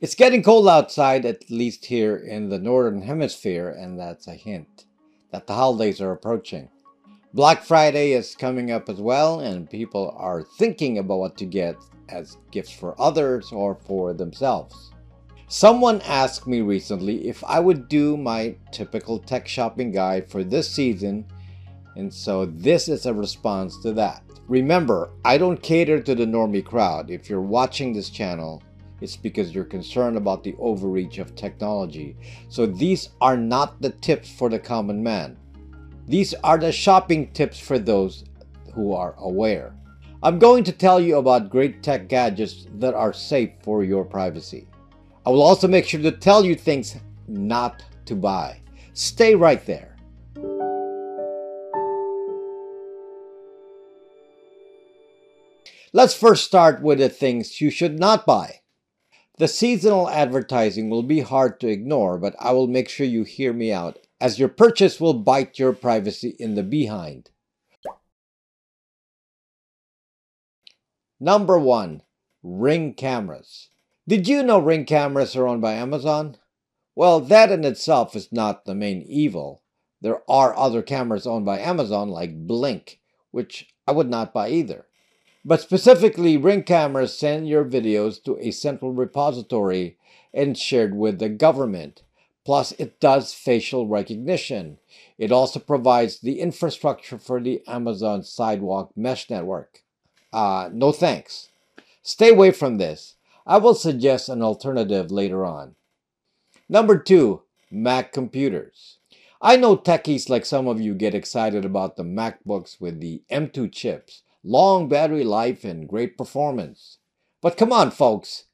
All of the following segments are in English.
It's getting cold outside, at least here in the Northern Hemisphere, and that's a hint that the holidays are approaching. Black Friday is coming up as well, and people are thinking about what to get as gifts for others or for themselves. Someone asked me recently if I would do my typical tech shopping guide for this season, and so this is a response to that. Remember, I don't cater to the normie crowd. If you're watching this channel, it's because you're concerned about the overreach of technology. So these are not the tips for the common man. These are the shopping tips for those who are aware. I'm going to tell you about great tech gadgets that are safe for your privacy. I will also make sure to tell you things not to buy. Stay right there. Let's first start with the things you should not buy. The seasonal advertising will be hard to ignore, but I will make sure you hear me out, as your purchase will bite your privacy in the behind. Number 1. Ring cameras. Did you know Ring cameras are owned by Amazon? Well, that in itself is not the main evil. There are other cameras owned by Amazon like Blink, which I would not buy either. But specifically, Ring cameras send your videos to a central repository and shared with the government. Plus, it does facial recognition. It also provides the infrastructure for the Amazon Sidewalk Mesh Network. Uh, no thanks. Stay away from this. I will suggest an alternative later on. Number two, Mac computers. I know techies like some of you get excited about the MacBooks with the M2 chips long battery life, and great performance. But come on, folks.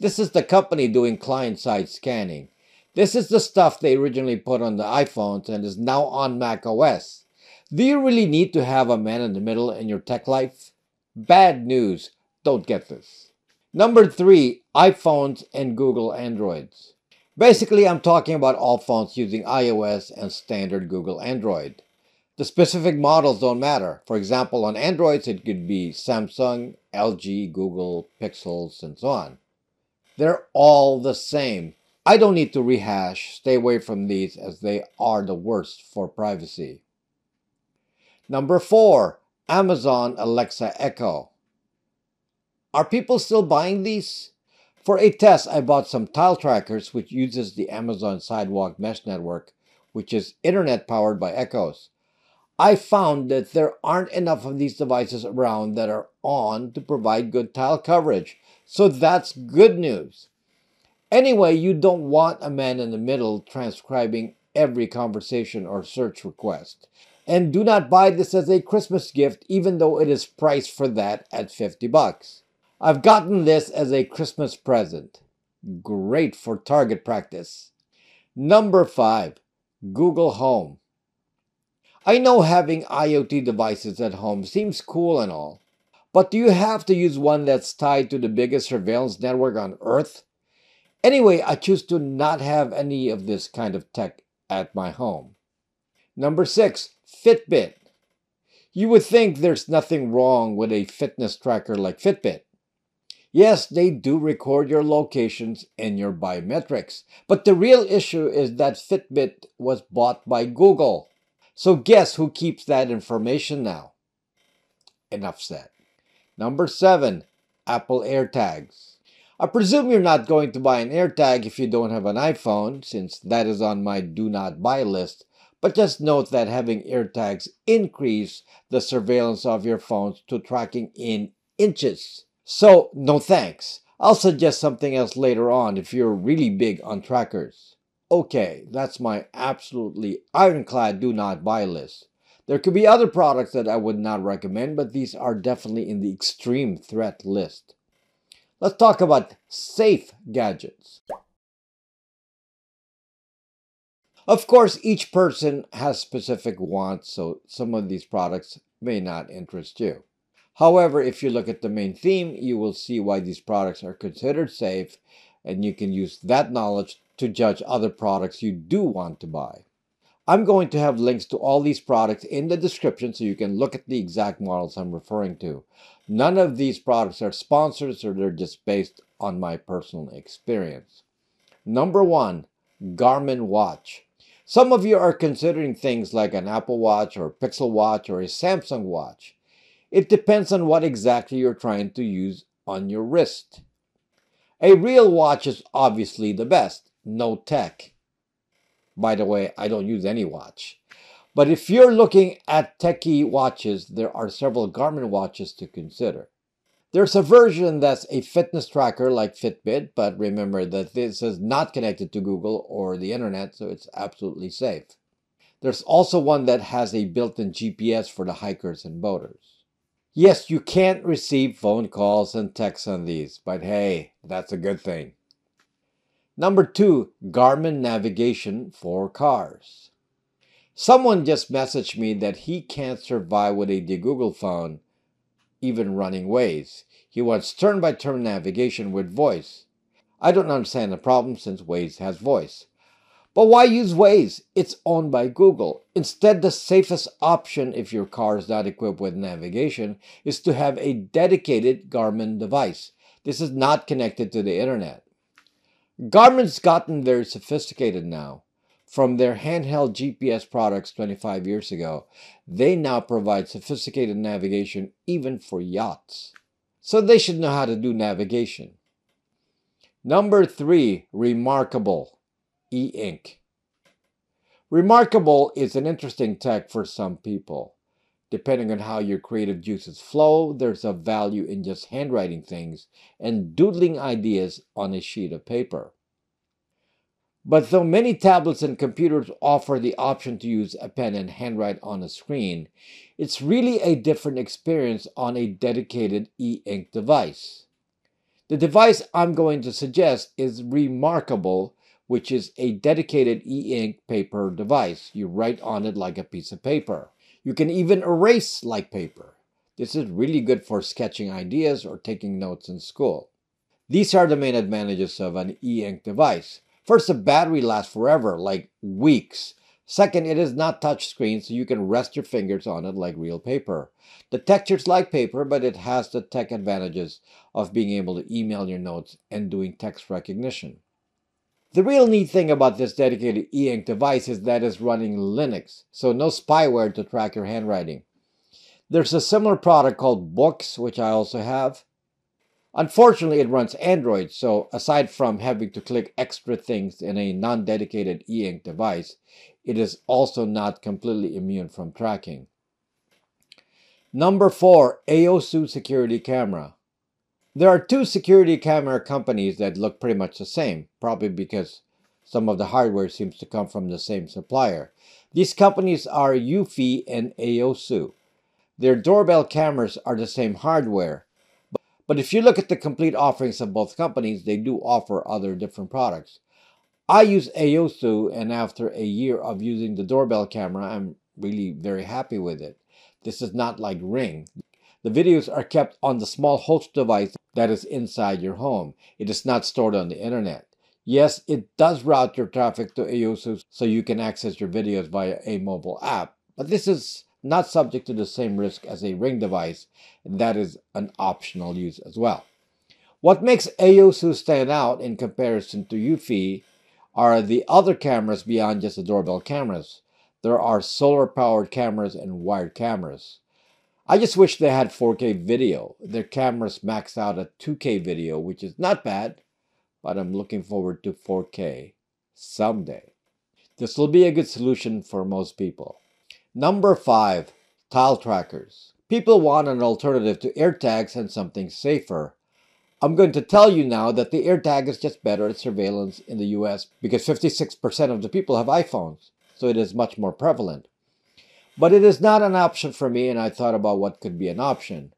This is the company doing client side scanning. This is the stuff they originally put on the iPhones and is now on Mac OS. Do you really need to have a man in the middle in your tech life? Bad news. Don't get this. Number three, iPhones and Google Androids. Basically, I'm talking about all phones using iOS and standard Google Android. The specific models don't matter. For example, on Androids, it could be Samsung, LG, Google, Pixels, and so on. They're all the same. I don't need to rehash, stay away from these as they are the worst for privacy. Number four, Amazon Alexa Echo. Are people still buying these? For a test, I bought some tile trackers which uses the Amazon Sidewalk Mesh Network, which is internet powered by Echoes. I found that there aren't enough of these devices around that are on to provide good tile coverage. So that's good news. Anyway, you don't want a man in the middle transcribing every conversation or search request. And do not buy this as a Christmas gift even though it is priced for that at 50 bucks. I've gotten this as a Christmas present. Great for target practice. Number 5. Google Home. I know having IoT devices at home seems cool and all, but do you have to use one that's tied to the biggest surveillance network on Earth? Anyway, I choose to not have any of this kind of tech at my home. Number six, Fitbit. You would think there's nothing wrong with a fitness tracker like Fitbit. Yes, they do record your locations and your biometrics, but the real issue is that Fitbit was bought by Google. So guess who keeps that information now? Enough said. Number seven, Apple AirTags. I presume you're not going to buy an AirTag if you don't have an iPhone, since that is on my do not buy list. But just note that having AirTags increase the surveillance of your phones to tracking in inches. So, no thanks. I'll suggest something else later on if you're really big on trackers. Okay, that's my absolutely ironclad do not buy list. There could be other products that I would not recommend, but these are definitely in the extreme threat list. Let's talk about safe gadgets. Of course, each person has specific wants, so some of these products may not interest you. However, if you look at the main theme, you will see why these products are considered safe, and you can use that knowledge to judge other products you do want to buy. I'm going to have links to all these products in the description so you can look at the exact models I'm referring to. None of these products are sponsors or they're just based on my personal experience. Number one, Garmin Watch. Some of you are considering things like an Apple Watch or Pixel Watch or a Samsung Watch. It depends on what exactly you're trying to use on your wrist. A real watch is obviously the best, no tech. By the way, I don't use any watch. But if you're looking at techie watches, there are several Garmin watches to consider. There's a version that's a fitness tracker like Fitbit, but remember that this is not connected to Google or the internet, so it's absolutely safe. There's also one that has a built-in GPS for the hikers and boaters. Yes, you can't receive phone calls and texts on these, but hey, that's a good thing. Number two, Garmin navigation for cars. Someone just messaged me that he can't survive with a Google phone even running Waze. He wants turn by turn navigation with voice. I don't understand the problem since Waze has voice. But why use Waze? It's owned by Google. Instead, the safest option if your car is not equipped with navigation is to have a dedicated Garmin device. This is not connected to the internet. Garmin's gotten very sophisticated now. From their handheld GPS products 25 years ago, they now provide sophisticated navigation even for yachts. So they should know how to do navigation. Number three, Remarkable e ink. Remarkable is an interesting tech for some people. Depending on how your creative juices flow, there's a value in just handwriting things and doodling ideas on a sheet of paper. But though many tablets and computers offer the option to use a pen and handwrite on a screen, it's really a different experience on a dedicated e-ink device. The device I'm going to suggest is Remarkable, which is a dedicated e-ink paper device. You write on it like a piece of paper. You can even erase like paper. This is really good for sketching ideas or taking notes in school. These are the main advantages of an e-ink device. First, the battery lasts forever, like weeks. Second, it is not touchscreen, so you can rest your fingers on it like real paper. The texture is like paper, but it has the tech advantages of being able to email your notes and doing text recognition. The real neat thing about this dedicated e-ink device is that it's running Linux, so no spyware to track your handwriting. There's a similar product called Boox, which I also have. Unfortunately, it runs Android, so aside from having to click extra things in a non-dedicated e-ink device, it is also not completely immune from tracking. Number 4. Aosu Security Camera There are two security camera companies that look pretty much the same, probably because some of the hardware seems to come from the same supplier. These companies are Eufy and Aosu. Their doorbell cameras are the same hardware, but if you look at the complete offerings of both companies, they do offer other different products. I use Aosu, and after a year of using the doorbell camera, I'm really very happy with it. This is not like Ring. The videos are kept on the small host device that is inside your home. It is not stored on the internet. Yes, it does route your traffic to Aosu so you can access your videos via a mobile app, but this is not subject to the same risk as a ring device, and that is an optional use as well. What makes Aosu stand out in comparison to Eufy are the other cameras beyond just the doorbell cameras. There are solar powered cameras and wired cameras. I just wish they had 4K video. Their cameras max out at 2K video, which is not bad, but I'm looking forward to 4K someday. This will be a good solution for most people. Number 5. Tile Trackers. People want an alternative to AirTags and something safer. I'm going to tell you now that the AirTag is just better at surveillance in the US because 56% of the people have iPhones, so it is much more prevalent. But it is not an option for me, and I thought about what could be an option.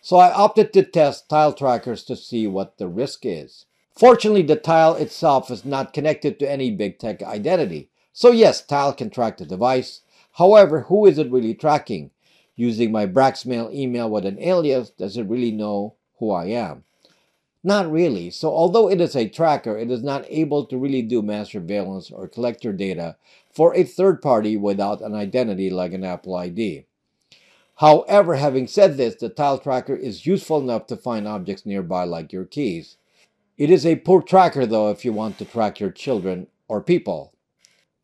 So I opted to test tile trackers to see what the risk is. Fortunately, the tile itself is not connected to any big tech identity. So yes, tile can track the device, However, who is it really tracking? Using my Braxmail email with an alias, does it really know who I am? Not really. So although it is a tracker, it is not able to really do mass surveillance or collect your data for a third party without an identity like an Apple ID. However, having said this, the tile tracker is useful enough to find objects nearby like your keys. It is a poor tracker though if you want to track your children or people.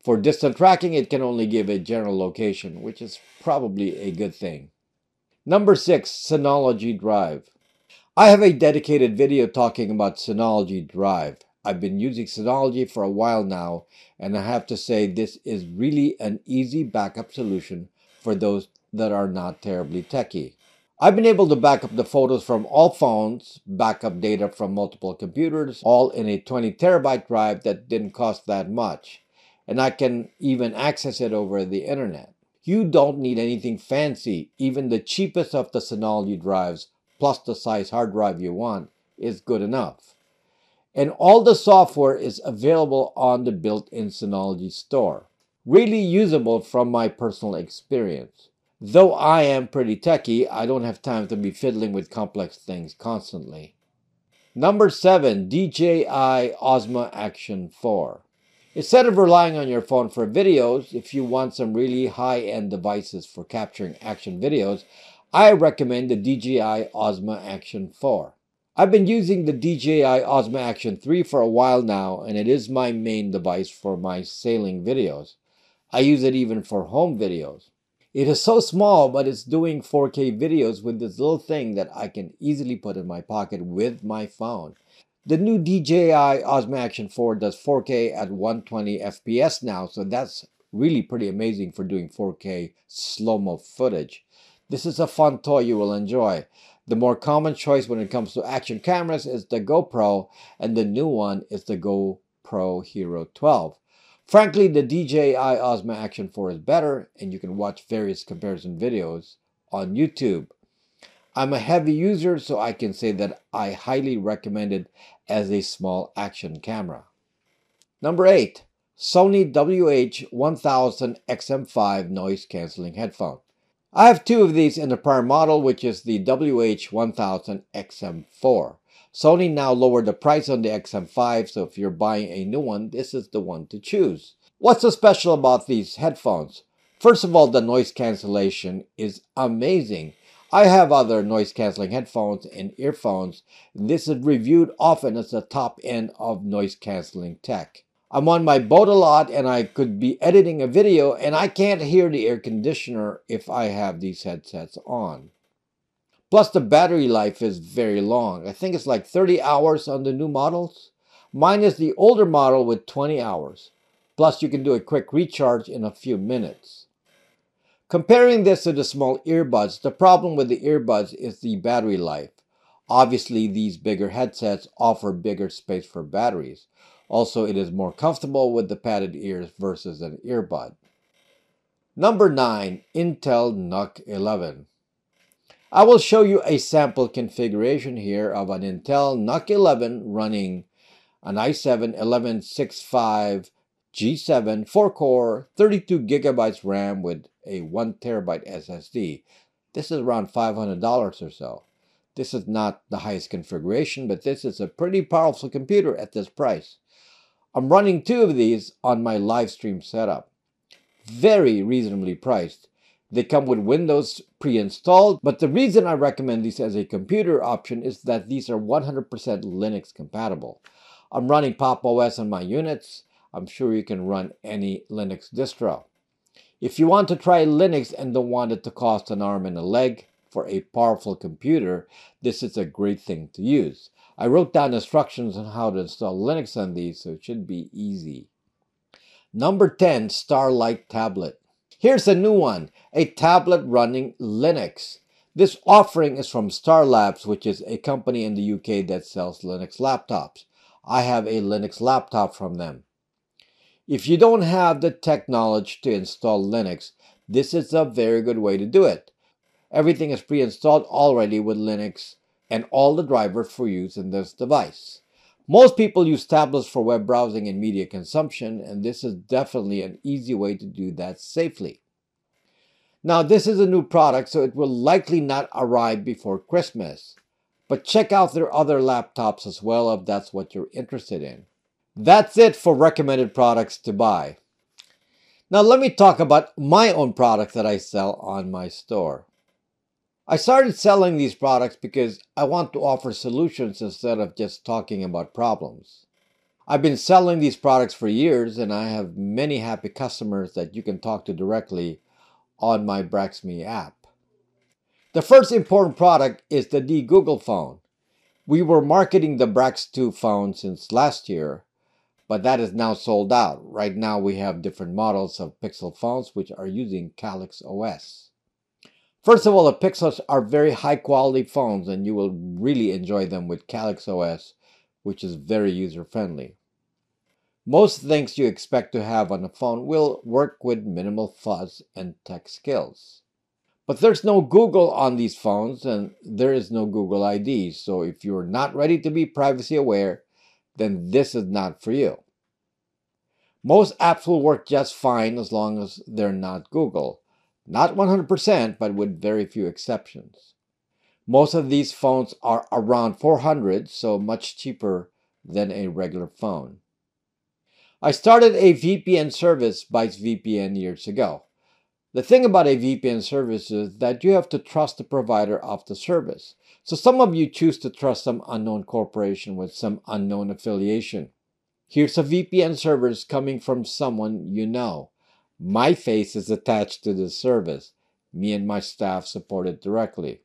For distant tracking, it can only give a general location, which is probably a good thing. Number 6. Synology Drive. I have a dedicated video talking about Synology Drive. I've been using Synology for a while now, and I have to say this is really an easy backup solution for those that are not terribly techy. I've been able to back up the photos from all phones, backup data from multiple computers, all in a 20 terabyte drive that didn't cost that much. And I can even access it over the internet. You don't need anything fancy. Even the cheapest of the Synology drives, plus the size hard drive you want, is good enough and all the software is available on the built-in Synology store. Really usable from my personal experience. Though I am pretty techy, I don't have time to be fiddling with complex things constantly. Number 7. DJI Osmo Action 4. Instead of relying on your phone for videos, if you want some really high-end devices for capturing action videos, I recommend the DJI Osmo Action 4. I've been using the DJI Osmo Action 3 for a while now, and it is my main device for my sailing videos. I use it even for home videos. It is so small, but it's doing 4K videos with this little thing that I can easily put in my pocket with my phone. The new DJI Osmo Action 4 does 4K at 120 FPS now, so that's really pretty amazing for doing 4K slow-mo footage. This is a fun toy you will enjoy. The more common choice when it comes to action cameras is the GoPro, and the new one is the GoPro Hero 12. Frankly, the DJI Osmo Action 4 is better, and you can watch various comparison videos on YouTube. I'm a heavy user, so I can say that I highly recommend it as a small action camera. Number 8. Sony WH-1000 XM5 Noise Cancelling Headphone. I have two of these in the prior model, which is the WH-1000 XM4. Sony now lowered the price on the XM5, so if you're buying a new one, this is the one to choose. What's so special about these headphones? First of all, the noise cancellation is amazing. I have other noise cancelling headphones and earphones. This is reviewed often as the top end of noise cancelling tech. I'm on my boat a lot and I could be editing a video and I can't hear the air conditioner if I have these headsets on. Plus the battery life is very long. I think it's like 30 hours on the new models. Mine is the older model with 20 hours. Plus you can do a quick recharge in a few minutes. Comparing this to the small earbuds, the problem with the earbuds is the battery life. Obviously, these bigger headsets offer bigger space for batteries. Also, it is more comfortable with the padded ears versus an earbud. Number 9. Intel NUC 11. I will show you a sample configuration here of an Intel NUC 11 running an i7-1165 G7 4-core 32 gigabytes RAM with a 1 terabyte SSD. This is around $500 or so. This is not the highest configuration, but this is a pretty powerful computer at this price. I'm running two of these on my live stream setup. Very reasonably priced. They come with Windows pre-installed, but the reason I recommend these as a computer option is that these are 100% Linux compatible. I'm running Pop! OS on my units. I'm sure you can run any Linux distro. If you want to try Linux and don't want it to cost an arm and a leg for a powerful computer, this is a great thing to use. I wrote down instructions on how to install Linux on these, so it should be easy. Number 10, Starlite Tablet. Here's a new one, a tablet running Linux. This offering is from Star Labs, which is a company in the UK that sells Linux laptops. I have a Linux laptop from them. If you don't have the tech knowledge to install Linux, this is a very good way to do it. Everything is pre-installed already with Linux and all the drivers for use in this device. Most people use tablets for web browsing and media consumption, and this is definitely an easy way to do that safely. Now, this is a new product, so it will likely not arrive before Christmas. But check out their other laptops as well if that's what you're interested in. That's it for recommended products to buy. Now, let me talk about my own product that I sell on my store. I started selling these products because I want to offer solutions instead of just talking about problems. I've been selling these products for years and I have many happy customers that you can talk to directly on my BraxMe app. The first important product is the D Google phone. We were marketing the Brax 2 phone since last year, but that is now sold out. Right now we have different models of Pixel phones which are using Calyx OS. First of all, the Pixels are very high quality phones and you will really enjoy them with Calyx OS, which is very user friendly. Most things you expect to have on a phone will work with minimal fuzz and tech skills. But there's no Google on these phones and there is no Google ID, so if you're not ready to be privacy aware, then this is not for you. Most apps will work just fine as long as they're not Google. Not 100%, but with very few exceptions. Most of these phones are around 400, so much cheaper than a regular phone. I started a VPN service, Bytz VPN, years ago. The thing about a VPN service is that you have to trust the provider of the service. So some of you choose to trust some unknown corporation with some unknown affiliation. Here's a VPN service coming from someone you know. My face is attached to this service. Me and my staff support it directly.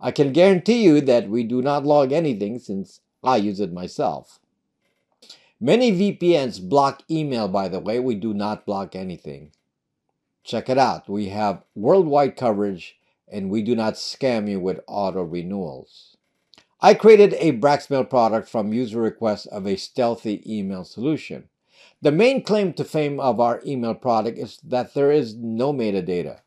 I can guarantee you that we do not log anything since I use it myself. Many VPNs block email, by the way. We do not block anything. Check it out. We have worldwide coverage and we do not scam you with auto renewals. I created a Braxmail product from user requests of a stealthy email solution. The main claim to fame of our email product is that there is no metadata.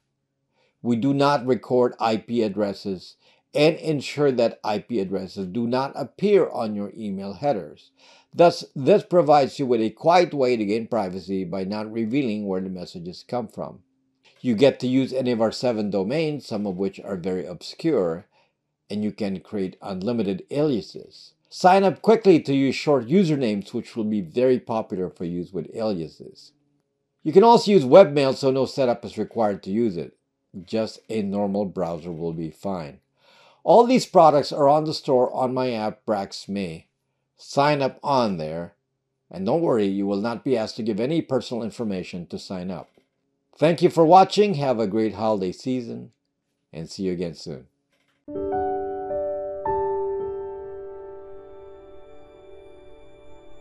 We do not record IP addresses and ensure that IP addresses do not appear on your email headers. Thus, this provides you with a quiet way to gain privacy by not revealing where the messages come from. You get to use any of our seven domains, some of which are very obscure, and you can create unlimited aliases. Sign up quickly to use short usernames, which will be very popular for use with aliases. You can also use webmail, so no setup is required to use it. Just a normal browser will be fine. All these products are on the store on my app, BraxMe sign up on there. And don't worry, you will not be asked to give any personal information to sign up. Thank you for watching. Have a great holiday season and see you again soon.